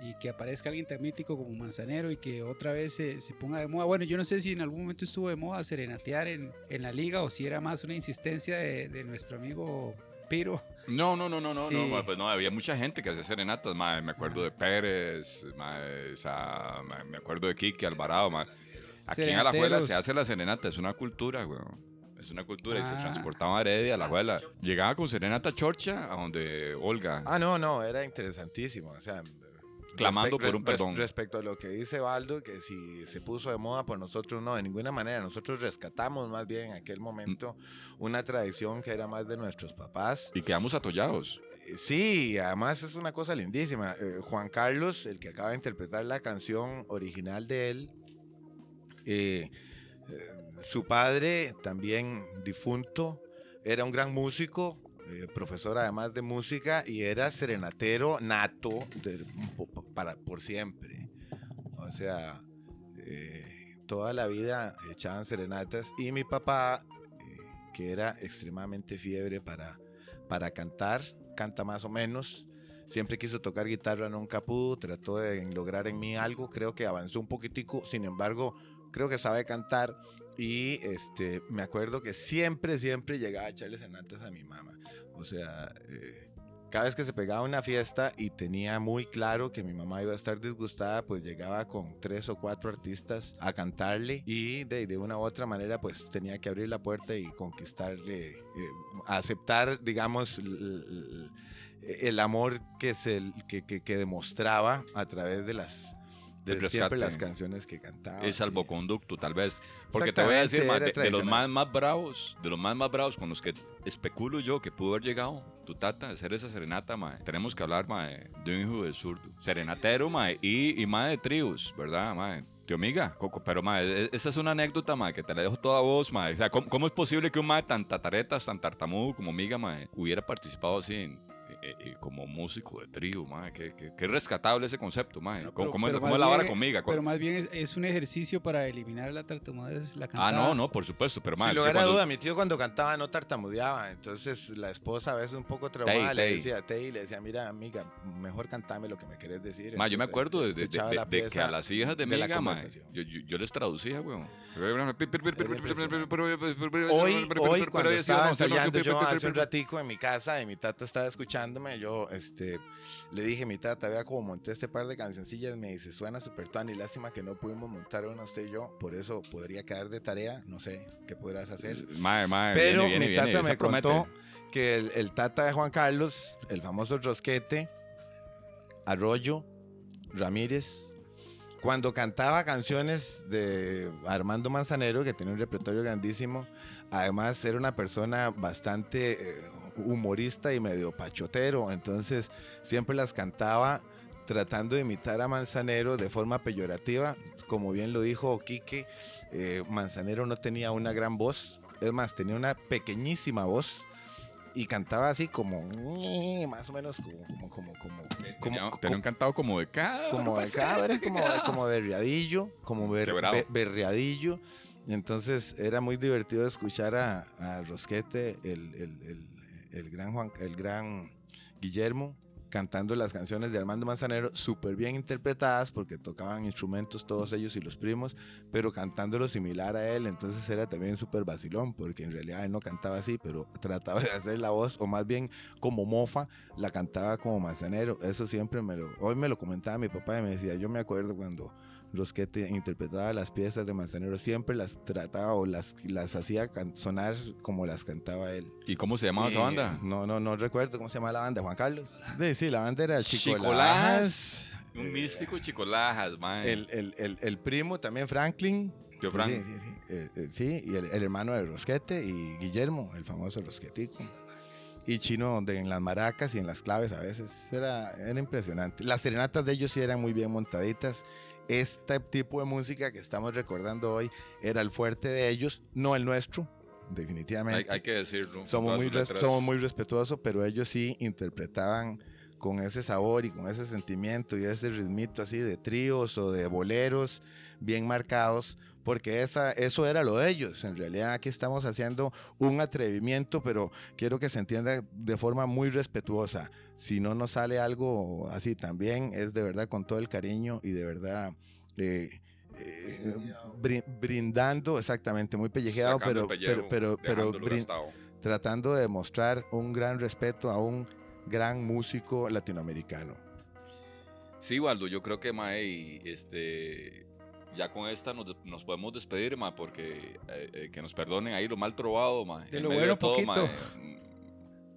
Y que aparezca alguien tan mítico como Manzanero y que otra vez se, se ponga de moda. Bueno, yo no sé si en algún momento estuvo de moda serenatear en, en la liga o si era más una insistencia de, de nuestro amigo Piro. No, no, no, no, no, no, Eh. mae, pues no, había mucha gente que hacía serenatas, mae. Me acuerdo de Pérez, mae, esa- mae, me acuerdo de Kiki Alvarado. Aquí en Alajuela se hace la serenata, es una cultura, weón. Es una cultura y se Ah. transportaba a Heredia, a la abuela. Llegaba con serenata chorcha a donde Olga. Ah, no, no, era interesantísimo. O sea, Clamando respe- por un perdón. Respecto a lo que dice Baldo, que si se puso de moda por nosotros, no, de ninguna manera. Nosotros rescatamos más bien en aquel momento una tradición que era más de nuestros papás. Y quedamos atollados. Eh, Sí, además es una cosa lindísima. Eh, Juan Carlos, el que acaba de interpretar la canción original de él, eh, eh, su padre, también difunto, era un gran músico, eh, profesor además de música, y era serenatero nato para, por siempre. O sea, eh, toda la vida echaban serenatas y mi papá, eh, que era extremadamente fiebre para, para cantar, canta más o menos. Siempre quiso tocar guitarra, nunca pudo, trató de lograr en mí algo, creo que avanzó un poquitico, sin embargo, creo que sabe cantar y este, me acuerdo que siempre, siempre llegaba a echarle serenatas a mi mamá. O sea, eh, cada vez que se pegaba una fiesta y tenía muy claro que mi mamá iba a estar disgustada, pues llegaba con tres o cuatro artistas a cantarle y de, de una u otra manera pues tenía que abrir la puerta y conquistarle, eh, aceptar, digamos, l- l- el amor que, se, que, que, que demostraba a través de las... De siempre rescate. las canciones que cantaba. es sí. salvoconducto, tal vez. Porque te voy a decir, era de, de los más, más bravos, de los más, más bravos con los que especulo yo que pudo haber llegado tu tata a hacer esa serenata, ma. Tenemos que hablar, ma, de un hijo de zurdo. Serenatero, ma, y, y ma de tríos, ¿verdad, ma? Tío amiga, Coco, pero ma, e- esa es una anécdota, ma, que te la dejo toda vos, ma. O sea, ¿cómo, cómo es posible que un ma tan tataretas, tan tartamudo como amiga, ma, hubiera participado así en- eh, eh, como músico de trío, ma? Qué, qué- qué rescatable ese concepto, ma. ¿Cómo, Pero- cómo es- pero cómo más es la vara bien- conmigo? Pero más bien es, es un ejercicio para eliminar la tartamudez, la Ah, cantada. no, no, por supuesto, pero más. Sin lugar a duda, mi tío cuando cantaba no tartamudeaba, entonces la esposa a veces un poco traumada Tey, le tey. decía, Tey, le decía, mira amiga, mejor cantame lo que me querés decir. Ma, yo me Entonces, acuerdo de, de- que a las hijas de, conversación. yo, yo, yo les traducía, weón. Hoy, hoy cuando estaba ensayando yo hace un ratico en mi casa y mi tata estaba escuchándome, yo este, le dije, mi tata, vea cómo monté este par de cancioncillas, me dice, suena súper tan y lástima que no pudimos montar una usted y yo, por eso podría quedar de tarea, no sé qué podrás hacer. Mae, mae, Pero viene, viene, mi tata me promete. contó que el, el tata de Juan Carlos, el famoso Rosquete, Arroyo, Ramírez, cuando cantaba canciones de Armando Manzanero, que tenía un repertorio grandísimo, además era una persona bastante eh, humorista y medio pachotero, entonces siempre las cantaba tratando de imitar a Manzanero de forma peyorativa. Como bien lo dijo Quique, eh, Manzanero no tenía una gran voz, es más, tenía una pequeñísima voz y cantaba así como, más o menos como, como, como, como, Tenía, como, tenía un cantado como de cada. como de cabra, como, como berriadillo, como ber- Quebrado. be- berreadillo. Y entonces era muy divertido escuchar a, a Rosquete, el, el- el- el gran Juan, el gran Guillermo, cantando las canciones de Armando Manzanero, súper bien interpretadas, porque tocaban instrumentos todos ellos y los primos, pero cantándolo similar a él, entonces era también súper vacilón, porque en realidad él no cantaba así, pero trataba de hacer la voz, o más bien como mofa, la cantaba como Manzanero. Eso siempre me lo, hoy me lo comentaba mi papá y me decía, yo me acuerdo cuando Rosquete interpretaba las piezas de Manzanero, siempre las trataba o las, las hacía sonar como las cantaba él. ¿Y cómo se llamaba esa Y banda? No, no, no recuerdo cómo se llama la banda, Juan Carlos. Sí, sí, la banda era Chico Chicolajas. Lajas. Un místico Chicolajas, mae. El, el, el, el primo también, Franklin. Tío Sí, Frank. Sí, sí, sí. Eh, eh, sí, y el, el hermano de Rosquete y Guillermo, el famoso Rosquetico. Y Chino de, en las maracas y en las claves a veces. Era, era impresionante. Las serenatas de ellos sí eran muy bien montaditas. Este tipo de música que estamos recordando hoy era el fuerte de ellos, no el nuestro, Hay, definitivamente. hay que decirlo. somos, muy somos muy respetuosos, pero ellos sí interpretaban con ese sabor y con ese sentimiento y ese ritmito así de tríos o de boleros bien marcados, porque esa, eso era lo de ellos. En realidad aquí estamos haciendo un atrevimiento, pero quiero que se entienda de forma muy respetuosa. Si no nos sale algo así también, es de verdad con todo el cariño y de verdad... eh, eh, brin- brindando exactamente muy pellejeado pero pellejo, pero pero, tratando de demostrar un gran respeto a un gran músico latinoamericano. Sí, Waldo, yo creo que Mae, este, ya con esta nos, nos podemos despedir, ma, porque eh, eh, que nos perdonen ahí lo mal trovado, ma. De lo bueno, todo, ma, poquito. eh,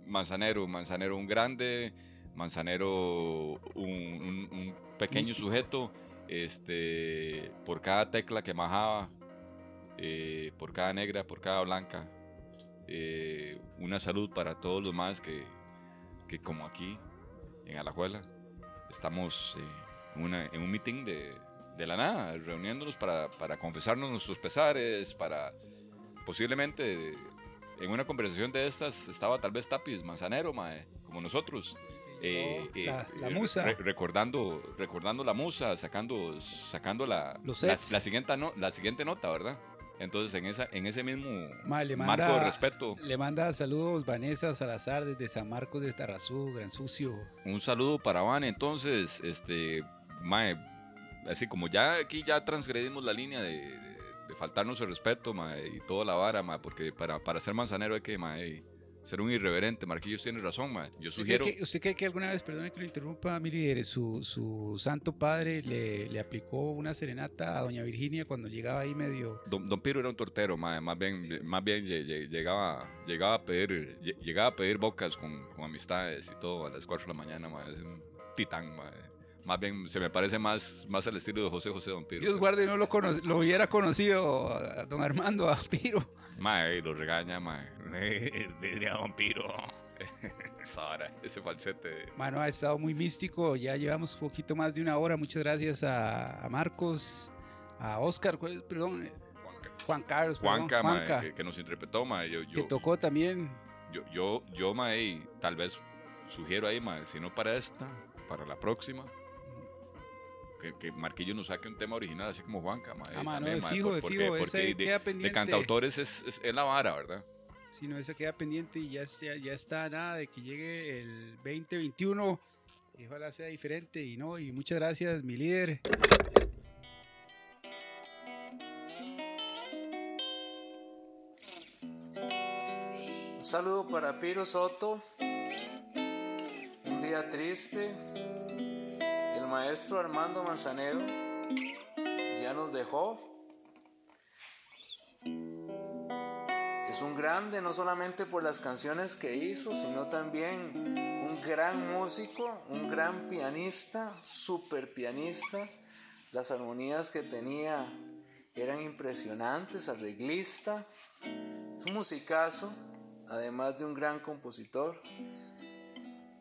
Manzanero, Manzanero un grande, Manzanero un, un- un pequeño sujeto, este, por cada tecla que majaba, eh, por cada negra, por cada blanca, una salud para todos los más que, que como aquí en Alajuela estamos en, una- en un meeting de, de la nada, reuniéndonos para, para confesarnos nuestros pesares, para posiblemente en una conversación de estas estaba tal vez Tapis, Manzanero, mae, como nosotros. eh, eh, la- la eh, musa. re- recordando, recordando la musa, sacando, sacando la, Los la, siguiente no- la siguiente nota, ¿verdad? Entonces, en, esa, en ese mismo Ma, marco de respeto, Le manda saludos Vanessa Salazar desde San Marcos de Tarazú, Gran Sucio. un saludo para Van. Entonces, este, mae, así como ya aquí ya transgredimos la línea de, de- de faltarnos el respeto, mae, y toda la vara, mae, porque para, para ser manzanero hay que, mae, ser un irreverente. Marquillos tiene razón, mae. Yo ¿Usted cree, sugiero, que, usted cree que alguna vez, perdone que lo interrumpa, mi líder, su, su santo padre le, le aplicó una serenata a doña Virginia cuando llegaba ahí medio... Don, don Piro era un tortero, mae, más bien, más bien lle- lle- llegaba, llegaba, a pedir, lle- llegaba a pedir bocas con, con amistades y todo a las 4 de la mañana, mae, es un titán, mae. Más bien se me parece más, más al estilo de José José Don Piro. Dios guarde, no lo, cono- lo hubiera conocido a don Armando, a Piro. Mae, lo regaña, mae. Diría Don Piro. Sara, ese falsete. Mano, ha estado muy místico. Ya llevamos un poquito más de una hora. Muchas gracias a, a Marcos, a Oscar, ¿cuál es? perdón, eh, Juan Carlos, perdón, Juanca, mae, Juanca, que, que nos interpretó, mae. Yo, que tocó también. yo, yo, yo, mae, tal vez sugiero ahí, mae, si no para esta, para la próxima. Que, que Marquillo nos saque un tema original, así como Juanca, mae. Ah, mano, de fijo, de porque, fijo, ese queda de, pendiente. de cantautores es, es, es la vara, ¿verdad? Si no, eso queda pendiente y ya, está- ya está nada de que llegue el 2021. Y ojalá sea diferente. Y no, y muchas gracias, mi líder. Un saludo para Piro Soto. Un día triste. Maestro Armando Manzanero ya nos dejó. Es un grande no solamente por las canciones que hizo, sino también un gran músico, un gran pianista, super pianista. Las armonías que tenía eran impresionantes, arreglista. Un musicazo, además de un gran compositor,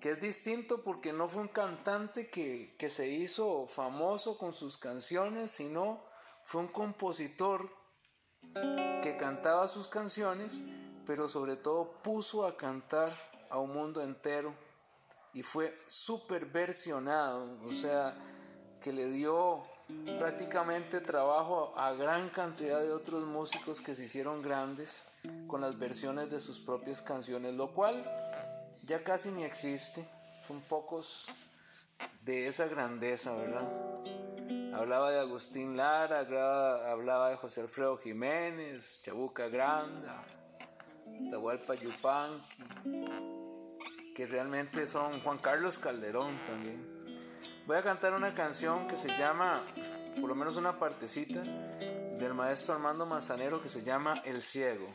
que es distinto porque no fue un cantante que, que se hizo famoso con sus canciones, sino fue un compositor que cantaba sus canciones, pero sobre todo puso a cantar a un mundo entero y fue súper versionado, o sea, que le dio prácticamente trabajo a gran cantidad de otros músicos que se hicieron grandes con las versiones de sus propias canciones, lo cual ya casi ni existe, son pocos de esa grandeza, ¿verdad? Hablaba de Agustín Lara, hablaba, de José Alfredo Jiménez, Chabuca Granda, Tahualpa Yupanqui, que realmente son Juan Carlos Calderón también. Voy a cantar una canción que se llama, por lo menos una partecita, del maestro Armando Manzanero que se llama El Ciego.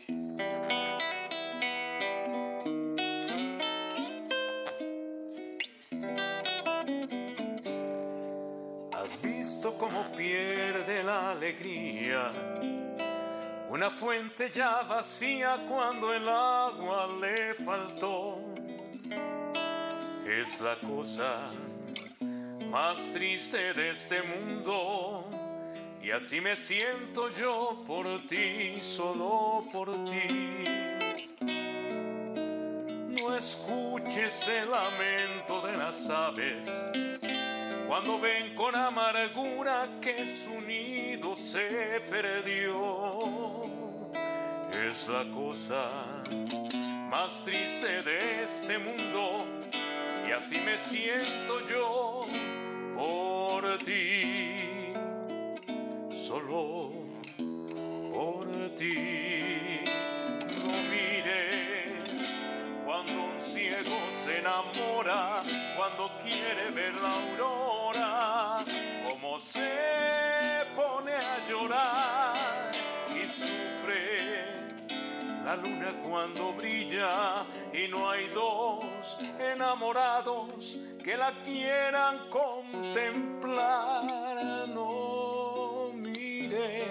Una fuente ya vacía cuando el agua le faltó. Es la cosa más triste de este mundo. Y así me siento yo por ti, solo por ti. No escuches el lamento de las aves cuando ven con amargura que su nido se perdió. Es la cosa más triste de este mundo y así me siento yo por ti, solo por ti. se enamora cuando quiere ver la aurora, como se pone a llorar y sufre la luna cuando brilla y no hay dos enamorados que la quieran contemplar. No mire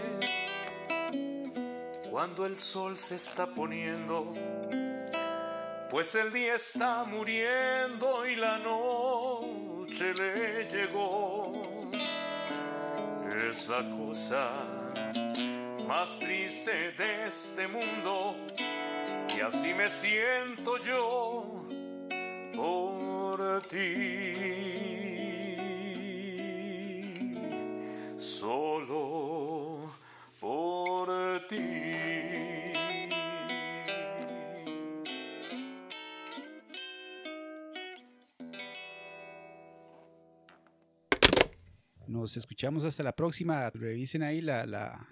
cuando el sol se está poniendo pues el día está muriendo y la noche le llegó. Es la cosa más triste de este mundo y así me siento yo por ti. Solo por ti. Nos escuchamos hasta la próxima. Revisen ahí la, la,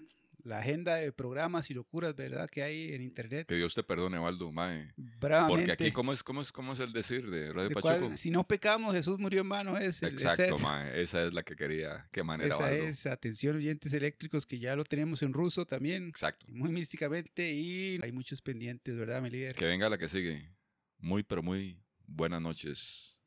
la agenda de programas y locuras, ¿verdad? Que hay en internet. Que Dios te perdone, Waldo, mae. Bravamente. Porque aquí, ¿cómo es, cómo es, cómo es el decir de Radio ¿De Pachuco? si no pecamos, Jesús murió en vano. Es el, Exacto, mae. Esa es la que quería. Qué manera, Esa Waldo. es, atención oyentes eléctricos, que ya lo tenemos en ruso también, Exacto. muy místicamente, y hay muchos pendientes, ¿verdad, mi líder? Que venga la que sigue. Muy, pero muy buenas noches.